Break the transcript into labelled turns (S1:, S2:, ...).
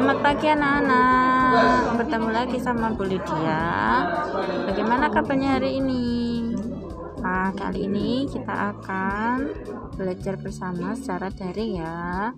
S1: Selamat pagi anak-anak. Bertemu lagi sama Bu Lydia. Bagaimana kabarnya hari ini? Nah kali ini kita akan belajar bersama secara daring ya.